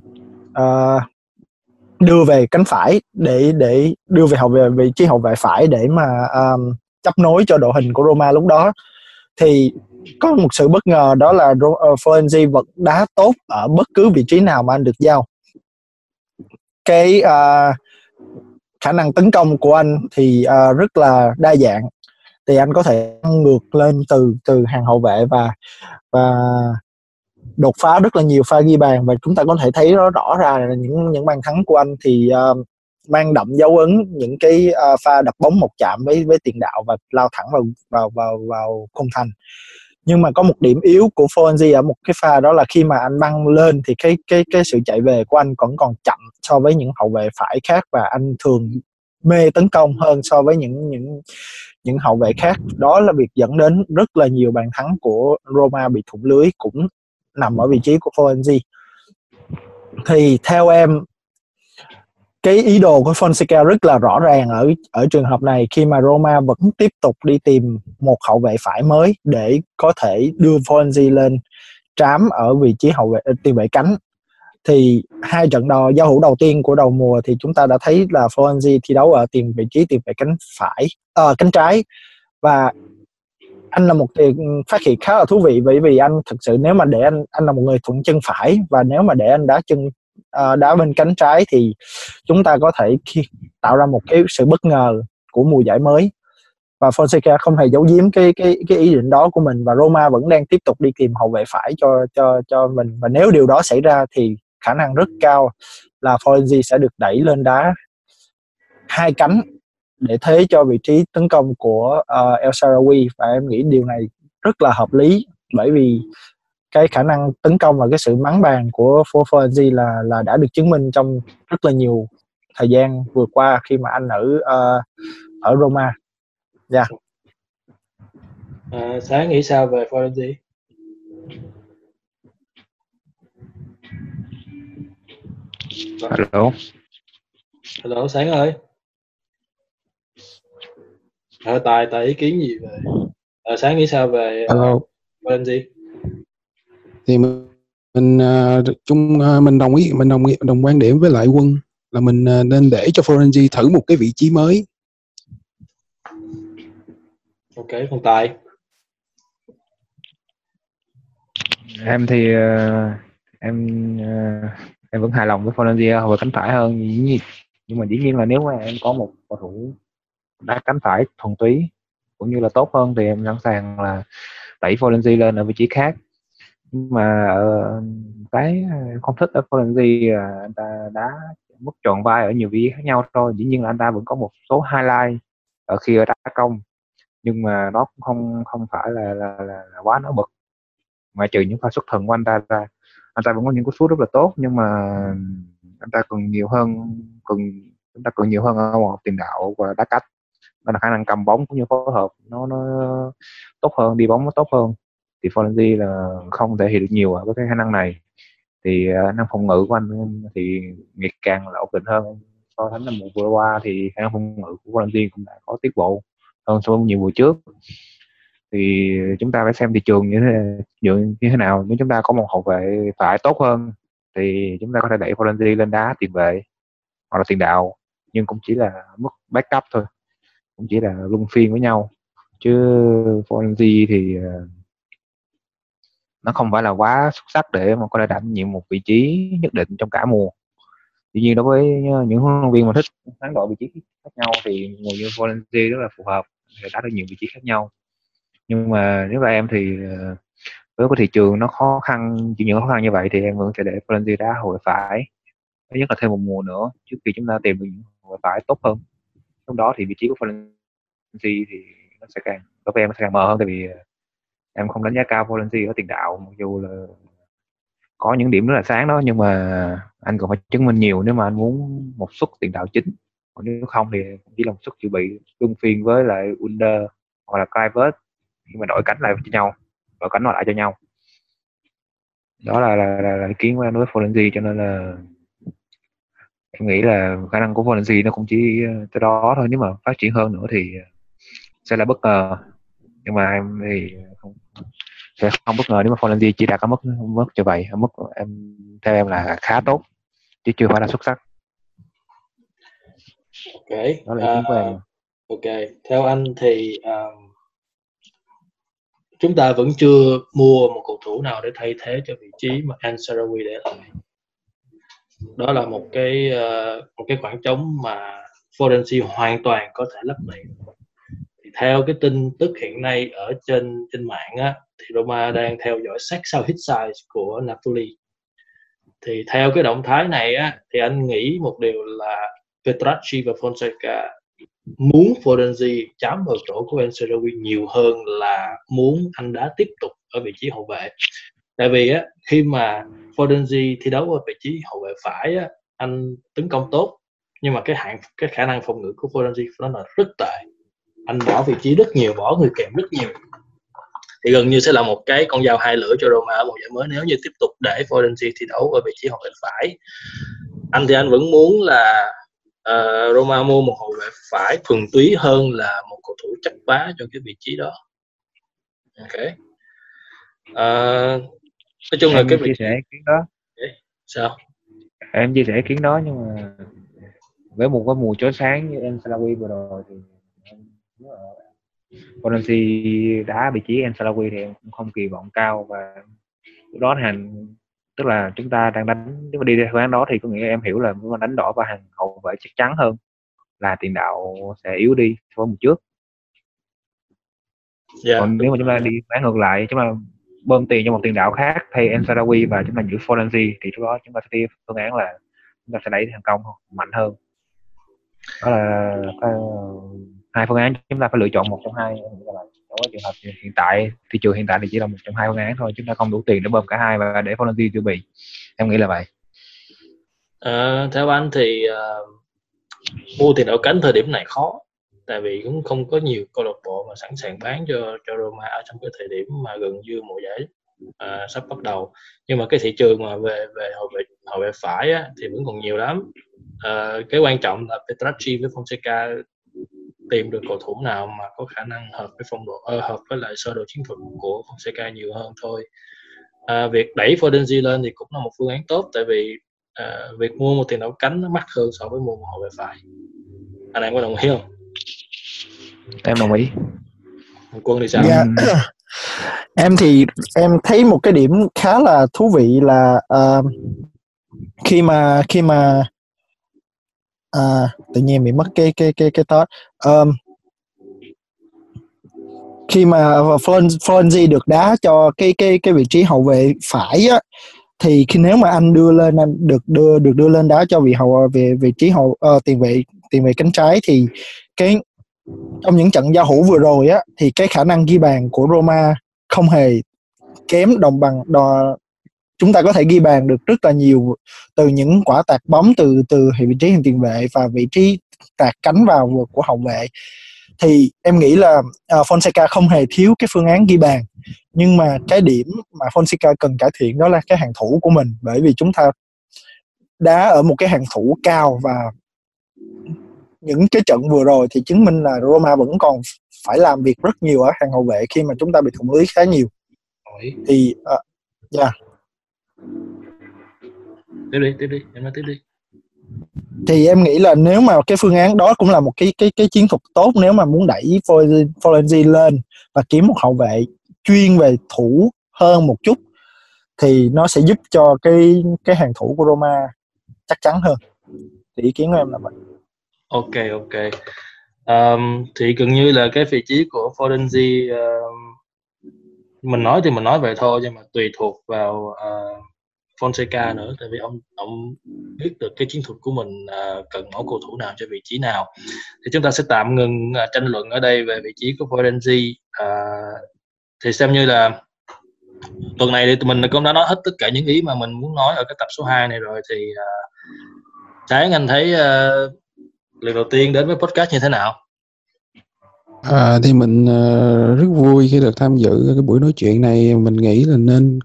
uh, đưa về cánh phải để để đưa về hậu vệ vị trí hậu vệ phải để mà um, chấp nối cho đội hình của Roma lúc đó. Thì có một sự bất ngờ đó là ờ, Florenzi vẫn đá tốt ở bất cứ vị trí nào mà anh được giao. Cái uh, khả năng tấn công của anh thì uh, rất là đa dạng. Thì anh có thể ngược lên từ từ hàng hậu vệ và và đột phá rất là nhiều pha ghi bàn. Và chúng ta có thể thấy nó rõ ra là những những bàn thắng của anh thì uh, mang đậm dấu ấn những cái uh, pha đập bóng một chạm với với tiền đạo và lao thẳng vào vào vào vào khung thành. Nhưng mà có một điểm yếu của Fonzi ở một cái pha đó là khi mà anh băng lên thì cái cái cái sự chạy về của anh vẫn còn chậm so với những hậu vệ phải khác và anh thường mê tấn công hơn so với những những những hậu vệ khác. Đó là việc dẫn đến rất là nhiều bàn thắng của Roma bị thủng lưới cũng nằm ở vị trí của Fonzie. Thì theo em cái ý đồ của Fonseca rất là rõ ràng ở ở trường hợp này khi mà Roma vẫn tiếp tục đi tìm một hậu vệ phải mới để có thể đưa Fonzi lên trám ở vị trí hậu vệ ờ, tiền vệ cánh. Thì hai trận đo giao hữu đầu tiên của đầu mùa thì chúng ta đã thấy là Florenzi thi đấu ở tiền vị trí tiền vệ cánh phải à, cánh trái. Và anh là một phát hiện khá là thú vị bởi vì anh thực sự nếu mà để anh anh là một người thuận chân phải và nếu mà để anh đá chân Ờ, uh, đá bên cánh trái thì chúng ta có thể khi tạo ra một cái sự bất ngờ của mùa giải mới. Và Fonseca không hề giấu giếm cái cái cái ý định đó của mình và Roma vẫn đang tiếp tục đi tìm hậu vệ phải cho cho cho mình. Và nếu điều đó xảy ra thì khả năng rất cao là Florenzi sẽ được đẩy lên đá hai cánh để thế cho vị trí tấn công của uh, El Sarawi. Và em nghĩ điều này rất là hợp lý bởi vì cái khả năng tấn công và cái sự mắng bàn của Florenzi là là đã được chứng minh trong rất là nhiều thời gian vừa qua khi mà anh ở uh, ở Roma. Dạ. Yeah. À, sáng nghĩ sao về Florenzi? Hello. Hello Sáng ơi. Ờ, tài tài ý kiến gì về à, Sáng nghĩ sao về Hello. bên gì? Thì mình mình uh, chung uh, mình đồng ý mình đồng ý đồng quan điểm với lại quân là mình uh, nên để cho Florenzi thử một cái vị trí mới. Ok, còn tài. Em thì uh, em uh, em vẫn hài lòng với Fernandez hồi cánh phải hơn dĩ nhiên nhưng mà dĩ nhiên là nếu mà em có một cầu thủ đá cánh phải thuần túy cũng như là tốt hơn thì em sẵn sàng là đẩy Folenzi lên ở vị trí khác nhưng mà uh, cái ờ, không thích ở Folenzi là ờ, anh ta đã mất tròn vai ở nhiều vị khác nhau thôi. Dĩ nhiên là anh ta vẫn có một số highlight ở khi ở đá công nhưng mà nó cũng không không phải là là, là, là quá nổi bật. Ngoại trừ những pha xuất thần của anh ta ra anh ta vẫn có những cú sút rất là tốt nhưng mà anh ta cần nhiều hơn cần chúng ta cần nhiều hơn ở một tiền đạo và đá cách. Đó là khả năng cầm bóng cũng như phối hợp nó nó tốt hơn đi bóng nó tốt hơn thì Folenzi là không thể hiện được nhiều với cái khả năng này. Thì khả năng phòng ngự của anh thì ngày càng là ổn định hơn. So sánh năm mùa vừa qua thì khả năng phòng ngự của Folenzi cũng đã có tiến bộ hơn so với nhiều mùa trước. Thì chúng ta phải xem thị trường như thế như, như thế nào. Nếu chúng ta có một hậu vệ phải tốt hơn thì chúng ta có thể đẩy Florenzi lên đá tiền vệ hoặc là tiền đạo. Nhưng cũng chỉ là mức backup thôi cũng chỉ là luân phiên với nhau. Chứ Florenzi thì à, nó không phải là quá xuất sắc để mà có thể đảm nhiệm một vị trí nhất định trong cả mùa. Tuy nhiên đối với những huấn luyện viên mà thích hoán đổi vị trí khác nhau thì người như Valencia rất là phù hợp để đá được nhiều vị trí khác nhau. Nhưng mà nếu là em thì ờ, với cái thị trường nó khó khăn chịu những khó khăn như vậy thì em vẫn sẽ để Valencia đá hồi phải, thứ nhất là thêm một mùa nữa, trước khi chúng ta tìm được những hồi phải tốt hơn. Lúc đó thì vị trí của Valencia thì nó sẽ càng, đối với em nó sẽ càng mờ hơn tại vì ờ, em không đánh giá cao Valencia ở tiền đạo mặc dù là có những điểm rất là sáng đó nhưng mà anh còn phải chứng minh nhiều nếu mà anh muốn một suất tiền đạo chính. Còn nếu không thì chỉ là một suất dự bị luân phiên với lại Under hoặc là Clivert khi mà đổi cánh lại cho nhau đổi cánh lại cho nhau. Đó là là, là, là ý kiến của em đối với Valencia cho nên là em nghĩ là khả năng của Valencia nó cũng chỉ ờ, tới đó thôi. Nếu mà phát triển hơn nữa thì sẽ là bất ngờ. Nhưng mà em thì sẽ không bất ngờ nếu mà Valencia chỉ đạt ở mức mức như vậy. Ở mức em theo em là khá tốt chứ chưa phải là xuất sắc. Ok. Đó là ý kiến của em. À, ok. Theo anh thì um, chúng ta vẫn chưa mua một cầu thủ nào để thay thế cho vị trí mà Ansarawi để lại. Đó là một cái uh, một cái khoảng trống mà Fodensi hoàn toàn có thể lấp đầy theo cái tin tức hiện nay ở trên trên mạng á thì Roma đang theo dõi sát sao hit size của Napoli. Thì theo cái động thái này á thì anh nghĩ một điều là Petracci và Fonseca muốn Fodenzi chám vào chỗ của Ben nhiều hơn là muốn anh đá tiếp tục ở vị trí hậu vệ. Tại vì á khi mà Fodenzi thi đấu ở vị trí hậu vệ phải á anh tấn công tốt nhưng mà cái hạn cái khả năng phòng ngự của Fodenzi nó là rất tệ anh bỏ vị trí rất nhiều bỏ người kèm rất nhiều. Thì gần như sẽ là một cái con dao hai lưỡi cho Roma ở mùa giải mới. Nếu như tiếp tục để Fodenzi thi đấu ở vị trí hậu vệ phải. Anh thì anh vẫn muốn là uh, Roma mua một hậu vệ phải thuần túy hơn là một cầu thủ chấp vá cho cái vị trí đó. Ok. Uh, nói chung em là cái chia sẻ ý kiến đó. Sao? Em chia sẻ kiến đó nhưng mà với một cái mùa chói sáng như em Salawi vừa rồi thì Valencia đá vị trí Ensalawi thì em cũng không kỳ vọng cao và lúc đó hành tức là chúng ta đang đánh nếu mà đi theo hướng đó thì có nghĩa em hiểu là nếu mà đánh đỏ và hàng hậu vệ chắc chắn hơn là tiền đạo sẽ yếu đi so với một trước. Yeah, dạ, còn nếu mà chúng ta đi bán ngược lại chúng ta bơm tiền cho một tiền đạo khác thay Ensarawi và chúng ta giữ Forenzi thì lúc đó chúng ta sẽ đi phương án là chúng ta sẽ đẩy thành công mạnh hơn. Đó là cái hai phương án chúng ta phải lựa chọn một trong hai trong cái trường hợp hiện tại thị trường hiện tại thì chỉ là một trong hai phương án thôi chúng ta không đủ tiền để bơm cả hai và để Volunteer chuẩn bị. Em nghĩ là vậy. À, theo anh thì uh, mua tiền đạo cánh thời điểm này khó tại vì cũng không có nhiều câu lạc bộ mà sẵn sàng bán cho cho Roma ở trong cái thời điểm mà gần như mùa giải uh, sắp bắt đầu. Nhưng mà cái thị trường mà về về hậu vệ hậu vệ phải á, thì vẫn còn nhiều lắm. Uh, cái quan trọng là Petracci với Fonseca tìm được cầu thủ nào mà có khả năng hợp với phong độ uh, hợp với lại sơ đồ chiến thuật của Fonseca nhiều hơn thôi. À, việc đẩy Fodenzi lên thì cũng là một phương án tốt tại vì à, việc mua một tiền đạo cánh nó mắc hơn so với mua một hậu vệ phải. Anh em có đồng ý không? Em đồng ý. Quân thì sao? Yeah. Dạ. em thì em thấy một cái điểm khá là thú vị là uh, khi mà khi mà à, tự nhiên bị mất cái cái cái cái thought um, khi mà Florenzi được đá cho cái cái cái vị trí hậu vệ phải á thì khi nếu mà anh đưa lên anh được đưa được đưa lên đá cho vị hậu về vị trí hậu uh, tiền vệ tiền vệ cánh trái thì cái trong những trận giao hữu vừa rồi á thì cái khả năng ghi bàn của Roma không hề kém đồng bằng đo, chúng ta có thể ghi bàn được rất là nhiều từ những quả tạt bóng từ từ vị trí hình tiền vệ và vị trí tạt cánh vào của hậu vệ. Thì em nghĩ là uh, Fonseca không hề thiếu cái phương án ghi bàn nhưng mà cái điểm mà Fonseca cần cải thiện đó là cái hàng thủ của mình bởi vì chúng ta đá ở một cái hàng thủ cao và những cái trận vừa rồi thì chứng minh là Roma vẫn còn phải làm việc rất nhiều ở hàng hậu vệ khi mà chúng ta bị thủng lưới khá nhiều. Thì uh, yeah tiếp đi tiếp đi em nói tiếp đi. Thì em nghĩ là nếu mà cái phương án đó cũng là một cái cái cái chiến thuật tốt nếu mà muốn đẩy Florenzi lên và kiếm một hậu vệ chuyên về thủ hơn một chút thì nó sẽ giúp cho cái cái hàng thủ của Roma chắc chắn hơn. Thì ý kiến của em là vậy. Ok ok. Um, thì gần như là cái vị trí của Fodenzi uh, mình nói thì mình nói vậy thôi nhưng mà tùy thuộc vào uh, Fonseca nữa tại vì ông ông biết được cái chiến thuật của mình uh, cần mẫu cầu thủ nào cho vị trí nào. Thì chúng ta sẽ tạm ngừng uh, tranh luận ở đây về vị trí của Fodenzi uh, thì xem như là tuần này thì tụi mình cũng đã nói hết tất cả những ý mà mình muốn nói ở cái tập số 2 này rồi thì uh, sáng anh thấy uh, lần đầu tiên đến với podcast như thế nào? À, thì mình uh, rất vui khi được tham dự cái buổi nói chuyện này. Mình nghĩ là nên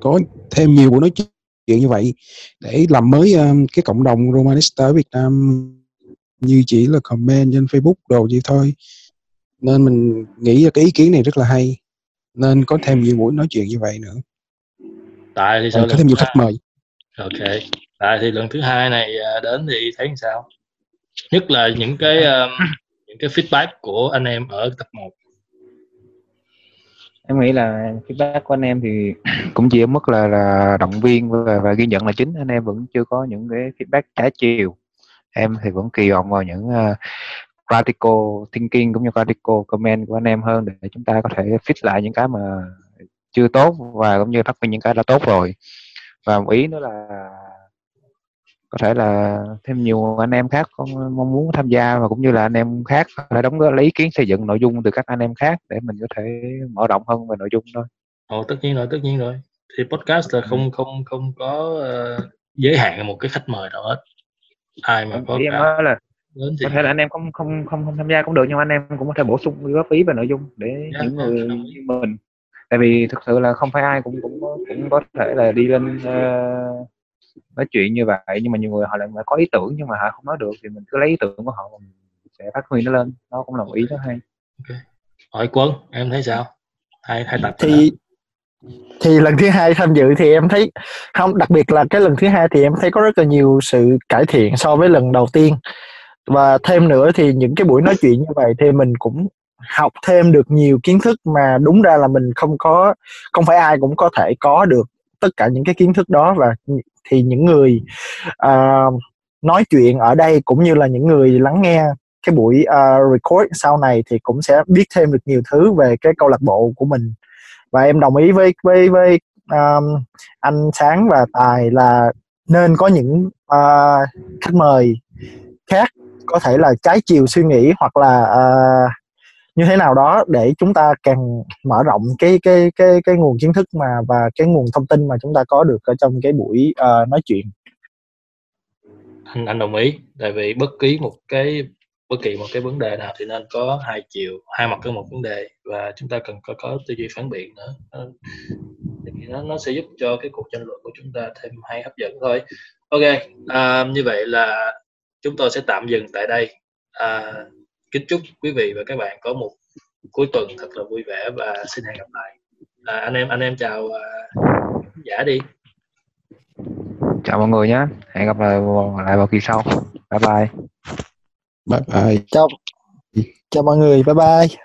có thêm nhiều buổi nói chuyện như vậy để làm mới uh, cái cộng đồng Romanista ở Việt Nam như chỉ là comment trên Facebook đồ gì thôi. Nên mình nghĩ là cái ý kiến này rất là hay nên có thêm nhiều buổi nói chuyện như vậy nữa. Tại thì sao có thêm nhiều khách mời. Ok tại thì lần thứ hai này đến thì thấy sao? Nhất là những cái um, những cái feedback của anh em ở tập 1 em nghĩ là feedback của anh em thì cũng chỉ ở mức là là động viên và, và ghi nhận là chính. Anh em vẫn chưa có những cái feedback trái chiều. Em thì vẫn kỳ vọng vào những ờ, uh, radical thinking cũng như radical comment của anh em hơn để chúng ta có thể fix lại những cái mà chưa tốt và cũng như phát minh những cái đã tốt rồi. Và một ý nữa là có thể là thêm nhiều anh em khác mong muốn tham gia và cũng như là anh em khác thể đóng góp lấy ý kiến xây dựng nội dung từ các anh em khác để mình có thể mở rộng hơn về nội dung thôi. Ồ tất nhiên rồi, tất nhiên rồi. Thì podcast là không không không có uh, giới hạn một cái khách mời nào hết. Ai mà có em cả nói là đến thì có thể là anh em không không không không tham gia cũng được nhưng anh em cũng có thể bổ sung góp ý về nội dung để Dạ, những dạ, người đồng như mình tại vì thực sự là không phải ai cũng cũng cũng có thể là đi lên ờ, nói chuyện như vậy nhưng mà nhiều người họ lại có ý tưởng nhưng mà họ không nói được thì mình cứ lấy ý tưởng của họ mình sẽ phát huy nó lên. Nó cũng là một ý rất hay. Hỏi quân em thấy sao? Hai hai tập thì thì lần thứ hai tham dự thì em thấy không đặc biệt là cái lần thứ hai thì em thấy có rất là nhiều sự cải thiện so với lần đầu tiên. Và thêm nữa thì những cái buổi nói chuyện như vậy thì mình cũng học thêm được nhiều kiến thức mà đúng ra là mình không có không phải ai cũng có thể có được tất cả những cái kiến thức đó và thì những người uh, nói chuyện ở đây cũng như là những người lắng nghe cái buổi uh, record sau này thì cũng sẽ biết thêm được nhiều thứ về cái câu lạc bộ của mình. Và em đồng ý với với với um, anh sáng và tài là nên có những uh, khách mời khác có thể là trái chiều suy nghĩ hoặc là uh, như thế nào đó để chúng ta càng mở rộng cái cái cái cái nguồn kiến thức mà và cái nguồn thông tin mà chúng ta có được ở trong cái buổi uh, nói chuyện? Anh anh đồng ý. Tại vì bất kỳ một cái bất kỳ một cái vấn đề nào thì nên có hai chiều hai mặt của một vấn đề và chúng ta cần có có tư duy phản biện nữa. Ờ, thì nó nó sẽ giúp cho cái cuộc tranh luận của chúng ta thêm hay hấp dẫn thôi. Ok à, như vậy là chúng tôi sẽ tạm dừng tại đây. À, kính chúc quý vị và các bạn có một cuối tuần thật là vui vẻ và xin hẹn gặp lại. À, anh em anh em chào à, giả đi. Chào mọi người nhé. Hẹn gặp lại lại vào kỳ sau. Bye bye. Bye bye. Chào chào mọi người. Bye bye